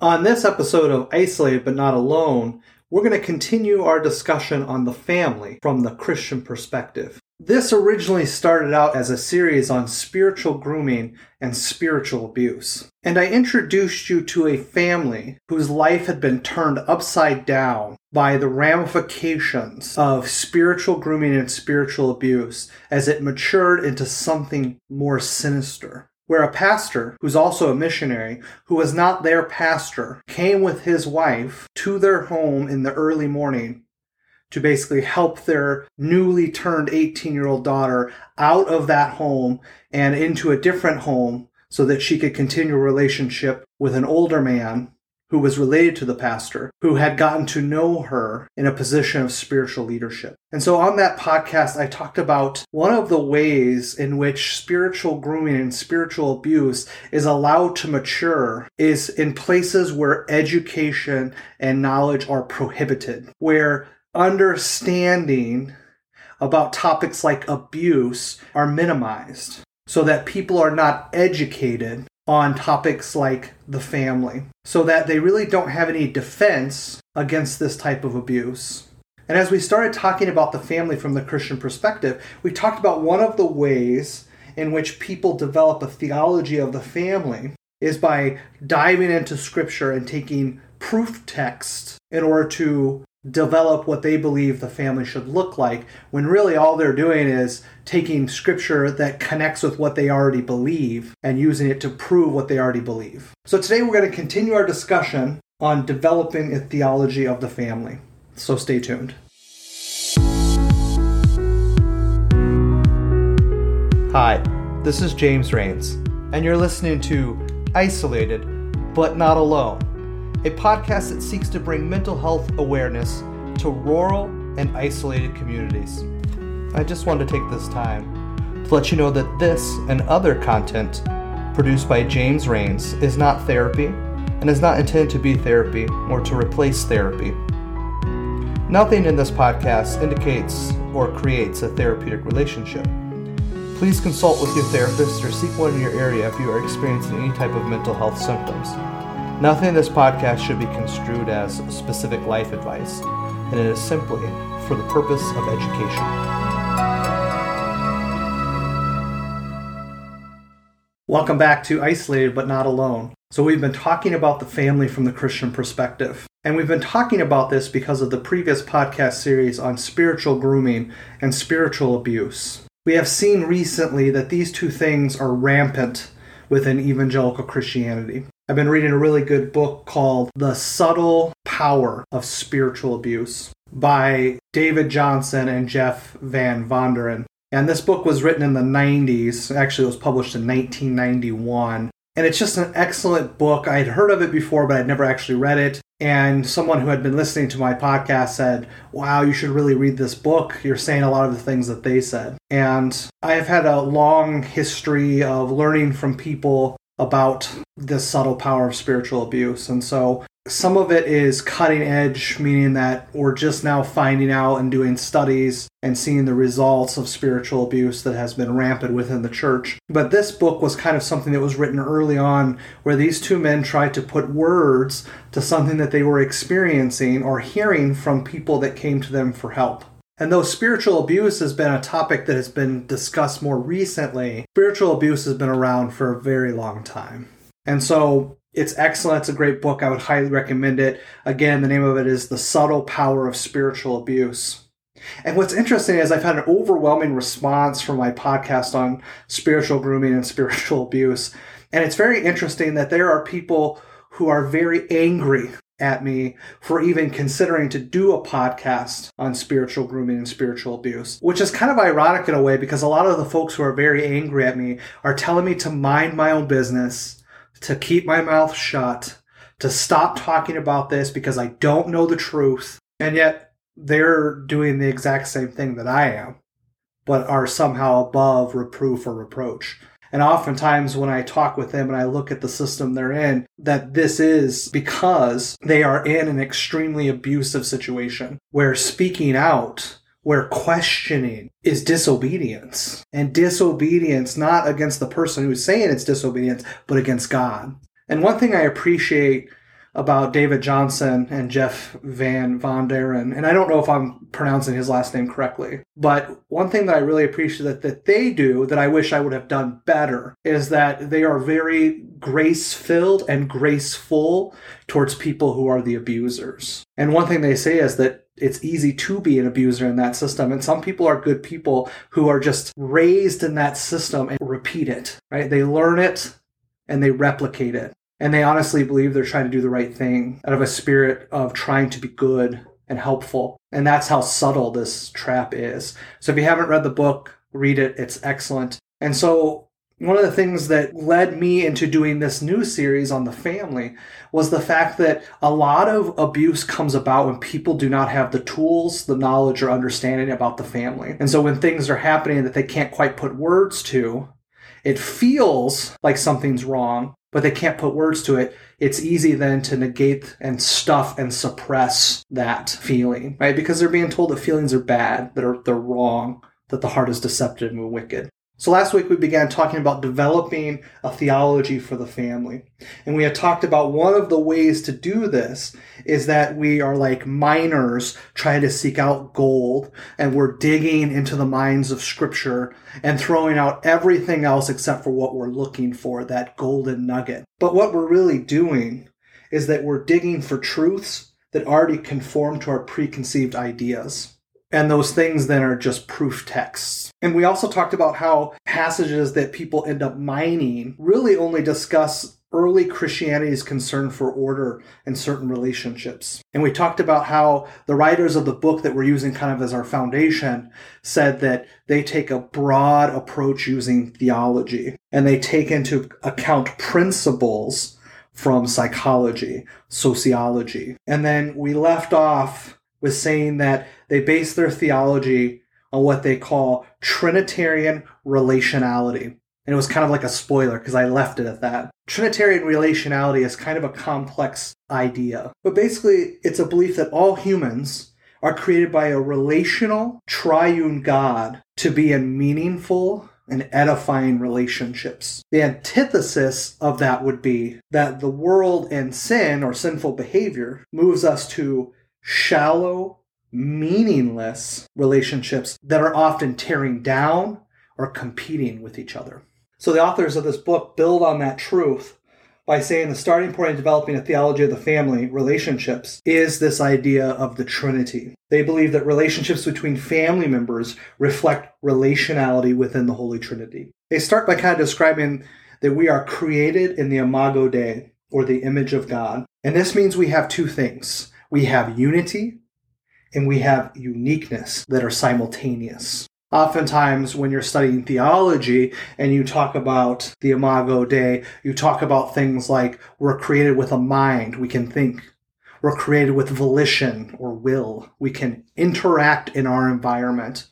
On this episode of Isolated but Not Alone, we're going to continue our discussion on the family from the Christian perspective. This originally started out as a series on spiritual grooming and spiritual abuse. And I introduced you to a family whose life had been turned upside down by the ramifications of spiritual grooming and spiritual abuse as it matured into something more sinister where a pastor, who's also a missionary, who was not their pastor, came with his wife to their home in the early morning to basically help their newly turned 18 year old daughter out of that home and into a different home so that she could continue a relationship with an older man who was related to the pastor, who had gotten to know her in a position of spiritual leadership. And so on that podcast, I talked about one of the ways in which spiritual grooming and spiritual abuse is allowed to mature is in places where education and knowledge are prohibited, where understanding about topics like abuse are minimized so that people are not educated on topics like the family so that they really don't have any defense against this type of abuse. And as we started talking about the family from the Christian perspective, we talked about one of the ways in which people develop a theology of the family is by diving into scripture and taking proof text in order to develop what they believe the family should look like when really all they're doing is taking scripture that connects with what they already believe and using it to prove what they already believe. So today we're going to continue our discussion on developing a theology of the family. So stay tuned. Hi, this is James Rains, and you're listening to Isolated but Not Alone a podcast that seeks to bring mental health awareness to rural and isolated communities. I just wanted to take this time to let you know that this and other content produced by James Rains is not therapy and is not intended to be therapy or to replace therapy. Nothing in this podcast indicates or creates a therapeutic relationship. Please consult with your therapist or seek one in your area if you are experiencing any type of mental health symptoms. Nothing in this podcast should be construed as specific life advice, and it is simply for the purpose of education. Welcome back to Isolated but Not Alone. So, we've been talking about the family from the Christian perspective. And we've been talking about this because of the previous podcast series on spiritual grooming and spiritual abuse. We have seen recently that these two things are rampant within evangelical Christianity. I've been reading a really good book called The Subtle Power of Spiritual Abuse by David Johnson and Jeff Van Vonderen. And this book was written in the 90s. Actually, it was published in 1991. And it's just an excellent book. I had heard of it before, but I'd never actually read it. And someone who had been listening to my podcast said, Wow, you should really read this book. You're saying a lot of the things that they said. And I have had a long history of learning from people about this subtle power of spiritual abuse. And so some of it is cutting edge, meaning that we're just now finding out and doing studies and seeing the results of spiritual abuse that has been rampant within the church. But this book was kind of something that was written early on where these two men tried to put words to something that they were experiencing or hearing from people that came to them for help. And though spiritual abuse has been a topic that has been discussed more recently, spiritual abuse has been around for a very long time. And so it's excellent. It's a great book. I would highly recommend it. Again, the name of it is The Subtle Power of Spiritual Abuse. And what's interesting is I've had an overwhelming response from my podcast on spiritual grooming and spiritual abuse. And it's very interesting that there are people who are very angry at me for even considering to do a podcast on spiritual grooming and spiritual abuse, which is kind of ironic in a way because a lot of the folks who are very angry at me are telling me to mind my own business, to keep my mouth shut, to stop talking about this because I don't know the truth. And yet they're doing the exact same thing that I am, but are somehow above reproof or reproach. And oftentimes, when I talk with them and I look at the system they're in, that this is because they are in an extremely abusive situation where speaking out, where questioning is disobedience. And disobedience not against the person who's saying it's disobedience, but against God. And one thing I appreciate about David Johnson and Jeff Van Vonderen, and I don't know if I'm pronouncing his last name correctly, but one thing that I really appreciate that, that they do that I wish I would have done better is that they are very grace filled and graceful towards people who are the abusers. And one thing they say is that it's easy to be an abuser in that system. And some people are good people who are just raised in that system and repeat it, right? They learn it and they replicate it. And they honestly believe they're trying to do the right thing out of a spirit of trying to be good and helpful. And that's how subtle this trap is. So if you haven't read the book, read it. It's excellent. And so one of the things that led me into doing this new series on the family was the fact that a lot of abuse comes about when people do not have the tools, the knowledge, or understanding about the family. And so when things are happening that they can't quite put words to, it feels like something's wrong, but they can't put words to it. It's easy then to negate and stuff and suppress that feeling, right? Because they're being told that feelings are bad, that are, they're wrong, that the heart is deceptive and wicked. So last week we began talking about developing a theology for the family. And we had talked about one of the ways to do this is that we are like miners trying to seek out gold and we're digging into the mines of scripture and throwing out everything else except for what we're looking for, that golden nugget. But what we're really doing is that we're digging for truths that already conform to our preconceived ideas. And those things then are just proof texts. And we also talked about how passages that people end up mining really only discuss early Christianity's concern for order and certain relationships. And we talked about how the writers of the book that we're using kind of as our foundation said that they take a broad approach using theology and they take into account principles from psychology, sociology. And then we left off was saying that they base their theology on what they call Trinitarian relationality. And it was kind of like a spoiler because I left it at that. Trinitarian relationality is kind of a complex idea. But basically, it's a belief that all humans are created by a relational, triune God to be in meaningful and edifying relationships. The antithesis of that would be that the world and sin or sinful behavior moves us to shallow, meaningless relationships that are often tearing down or competing with each other. So the authors of this book build on that truth by saying the starting point in developing a theology of the family relationships is this idea of the Trinity. They believe that relationships between family members reflect relationality within the Holy Trinity. They start by kind of describing that we are created in the imago Dei, or the image of God. And this means we have two things we have unity and we have uniqueness that are simultaneous. Oftentimes, when you're studying theology and you talk about the Imago Dei, you talk about things like we're created with a mind, we can think. We're created with volition or will. We can interact in our environment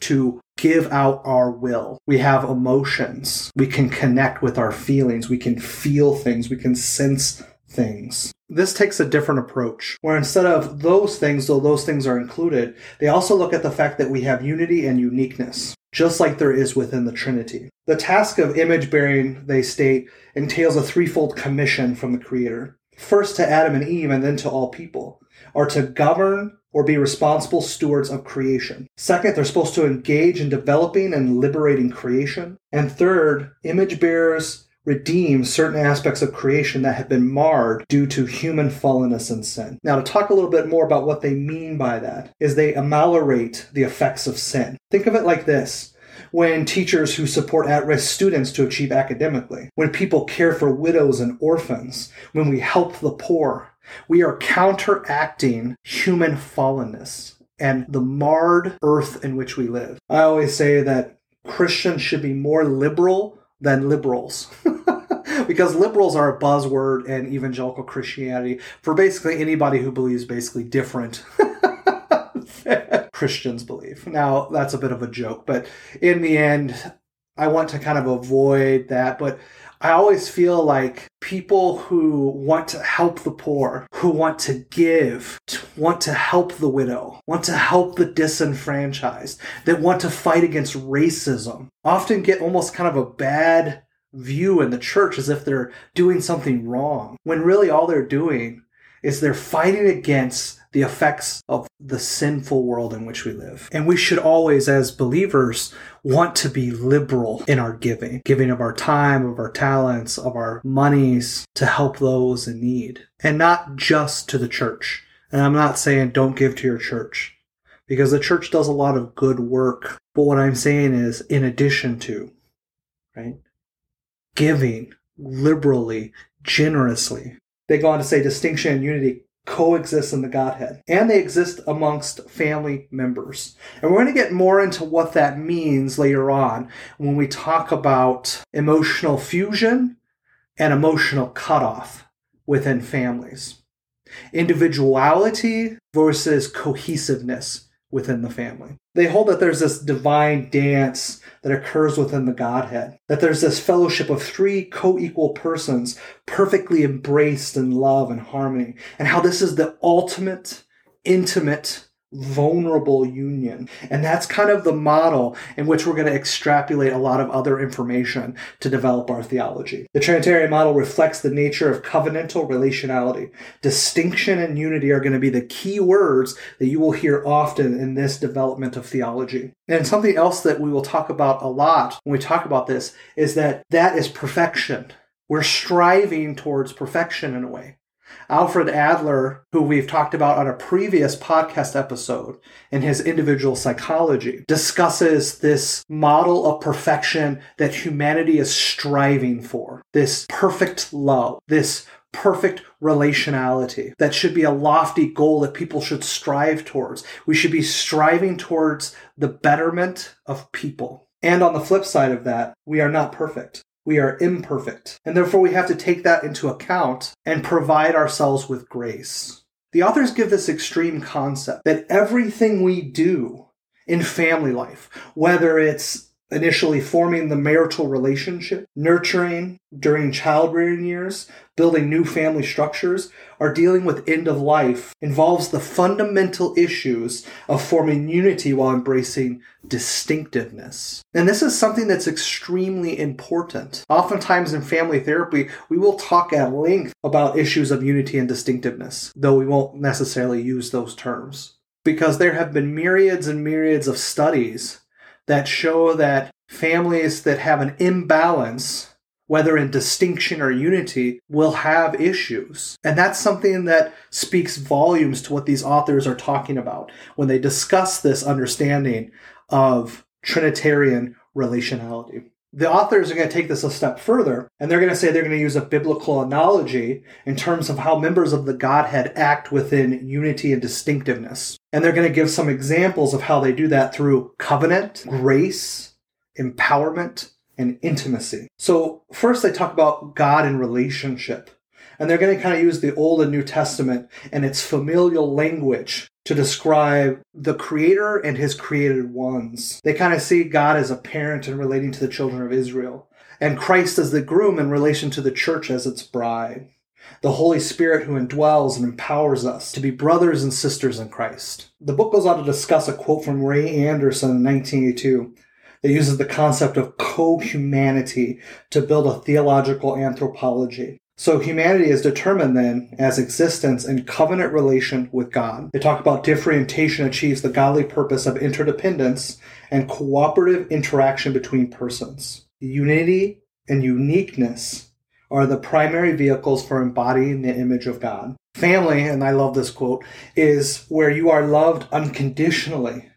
to give out our will. We have emotions. We can connect with our feelings. We can feel things. We can sense things. This takes a different approach, where instead of those things, though those things are included, they also look at the fact that we have unity and uniqueness, just like there is within the Trinity. The task of image bearing, they state, entails a threefold commission from the Creator. First to Adam and Eve, and then to all people, are to govern or be responsible stewards of creation. Second, they're supposed to engage in developing and liberating creation. And third, image bearers redeem certain aspects of creation that have been marred due to human fallenness and sin. Now, to talk a little bit more about what they mean by that, is they ameliorate the effects of sin. Think of it like this when teachers who support at risk students to achieve academically, when people care for widows and orphans, when we help the poor, we are counteracting human fallenness and the marred earth in which we live. I always say that Christians should be more liberal than liberals. because liberals are a buzzword in evangelical Christianity for basically anybody who believes basically different Christians believe. Now, that's a bit of a joke, but in the end, I want to kind of avoid that. But I always feel like people who want to help the poor, who want to give, want to help the widow, want to help the disenfranchised, that want to fight against racism, often get almost kind of a bad view in the church as if they're doing something wrong, when really all they're doing is they're fighting against the effects of the sinful world in which we live. And we should always, as believers, want to be liberal in our giving, giving of our time, of our talents, of our monies to help those in need, and not just to the church. And I'm not saying don't give to your church because the church does a lot of good work. But what I'm saying is, in addition to, right? Giving liberally, generously. They go on to say distinction and unity coexist in the Godhead, and they exist amongst family members. And we're going to get more into what that means later on when we talk about emotional fusion and emotional cutoff within families. Individuality versus cohesiveness within the family. They hold that there's this divine dance that occurs within the Godhead, that there's this fellowship of three co equal persons perfectly embraced in love and harmony, and how this is the ultimate, intimate vulnerable union. And that's kind of the model in which we're going to extrapolate a lot of other information to develop our theology. The Trinitarian model reflects the nature of covenantal relationality. Distinction and unity are going to be the key words that you will hear often in this development of theology. And something else that we will talk about a lot when we talk about this is that that is perfection. We're striving towards perfection in a way. Alfred Adler, who we've talked about on a previous podcast episode in his individual psychology, discusses this model of perfection that humanity is striving for. This perfect love, this perfect relationality. That should be a lofty goal that people should strive towards. We should be striving towards the betterment of people. And on the flip side of that, we are not perfect. We are imperfect, and therefore we have to take that into account and provide ourselves with grace. The authors give this extreme concept that everything we do in family life, whether it's initially forming the marital relationship, nurturing during childbearing years, building new family structures, or dealing with end of life involves the fundamental issues of forming unity while embracing distinctiveness. And this is something that's extremely important. Oftentimes in family therapy, we will talk at length about issues of unity and distinctiveness, though we won't necessarily use those terms. Because there have been myriads and myriads of studies that show that families that have an imbalance, whether in distinction or unity, will have issues. And that's something that speaks volumes to what these authors are talking about when they discuss this understanding of Trinitarian relationality the authors are going to take this a step further and they're going to say they're going to use a biblical analogy in terms of how members of the Godhead act within unity and distinctiveness. And they're going to give some examples of how they do that through covenant, grace, empowerment, and intimacy. So, first they talk about God and relationship. And they're going to kind of use the Old and New Testament and its familial language to describe the creator and his created ones. They kind of see God as a parent and relating to the children of Israel, and Christ as the groom in relation to the church as its bride. The Holy Spirit who indwells and empowers us to be brothers and sisters in Christ. The book goes on to discuss a quote from Ray Anderson in 1982 that uses the concept of co humanity to build a theological anthropology. So humanity is determined then as existence in covenant relation with God. They talk about differentiation achieves the godly purpose of interdependence and cooperative interaction between persons. Unity and uniqueness are the primary vehicles for embodying the image of God. Family, and I love this quote, is where you are loved unconditionally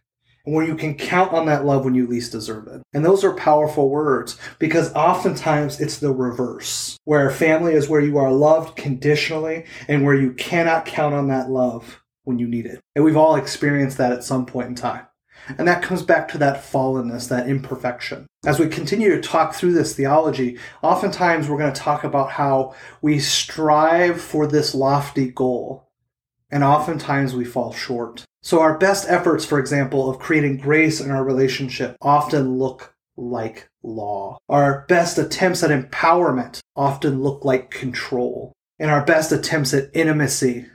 where you can count on that love when you least deserve it. And those are powerful words because oftentimes it's the reverse, where family is where you are loved conditionally and where you cannot count on that love when you need it. And we've all experienced that at some point in time. And that comes back to that fallenness, that imperfection. As we continue to talk through this theology, oftentimes we're going to talk about how we strive for this lofty goal, and oftentimes we fall short. So our best efforts, for example, of creating grace in our relationship often look like law. Our best attempts at empowerment often look like control. And our best attempts at intimacy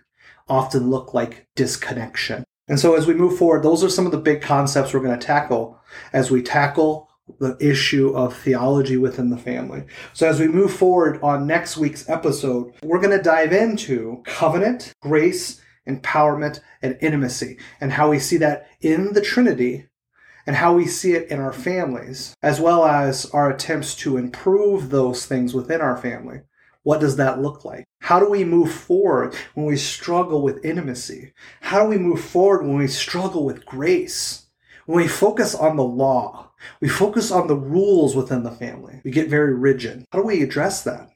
often look like disconnection. And so as we move forward, those are some of the big concepts we're going to tackle as we tackle the issue of theology within the family. So, as we move forward on next week's episode, we're going to dive into covenant, grace, empowerment, and intimacy, and how we see that in the Trinity and how we see it in our families, as well as our attempts to improve those things within our family. What does that look like? How do we move forward when we struggle with intimacy? How do we move forward when we struggle with grace? When we focus on the law, we focus on the rules within the family, we get very rigid. How do we address that?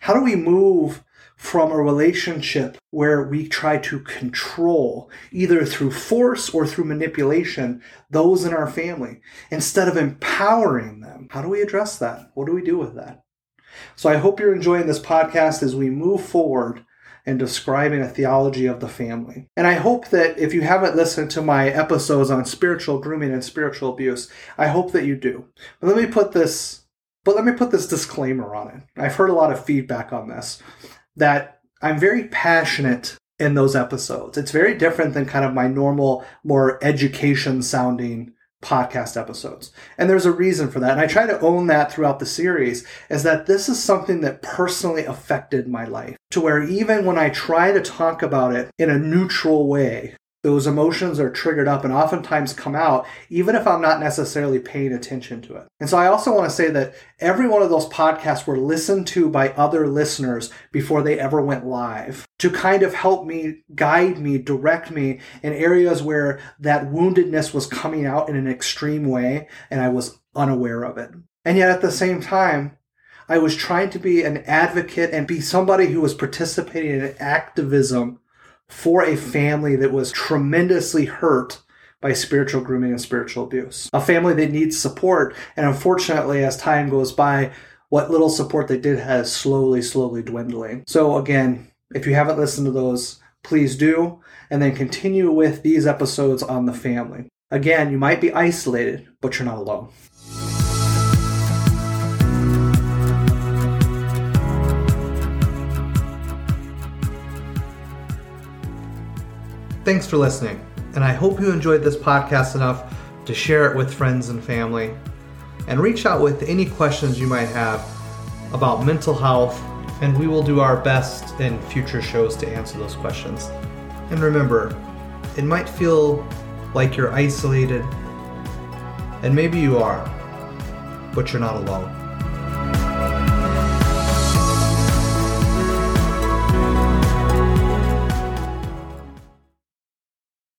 How do we move from a relationship where we try to control, either through force or through manipulation, those in our family instead of empowering them? How do we address that? What do we do with that? So I hope you're enjoying this podcast as we move forward and describing a theology of the family. And I hope that if you haven't listened to my episodes on spiritual grooming and spiritual abuse, I hope that you do. But let me put this but let me put this disclaimer on it. I've heard a lot of feedback on this that I'm very passionate in those episodes. It's very different than kind of my normal, more education sounding podcast episodes. And there's a reason for that. And I try to own that throughout the series is that this is something that personally affected my life to where even when I try to talk about it in a neutral way, those emotions are triggered up and oftentimes come out, even if I'm not necessarily paying attention to it. And so I also want to say that every one of those podcasts were listened to by other listeners before they ever went live to kind of help me, guide me, direct me in areas where that woundedness was coming out in an extreme way and I was unaware of it. And yet at the same time, I was trying to be an advocate and be somebody who was participating in activism for a family that was tremendously hurt by spiritual grooming and spiritual abuse. A family that needs support, and unfortunately, as time goes by, what little support they did has slowly, slowly dwindling. So, again, if you haven't listened to those, please do, and then continue with these episodes on the family. Again, you might be isolated, but you're not alone. Thanks for listening, and I hope you enjoyed this podcast enough to share it with friends and family. And reach out with any questions you might have about mental health, and we will do our best in future shows to answer those questions. And remember, it might feel like you're isolated, and maybe you are, but you're not alone.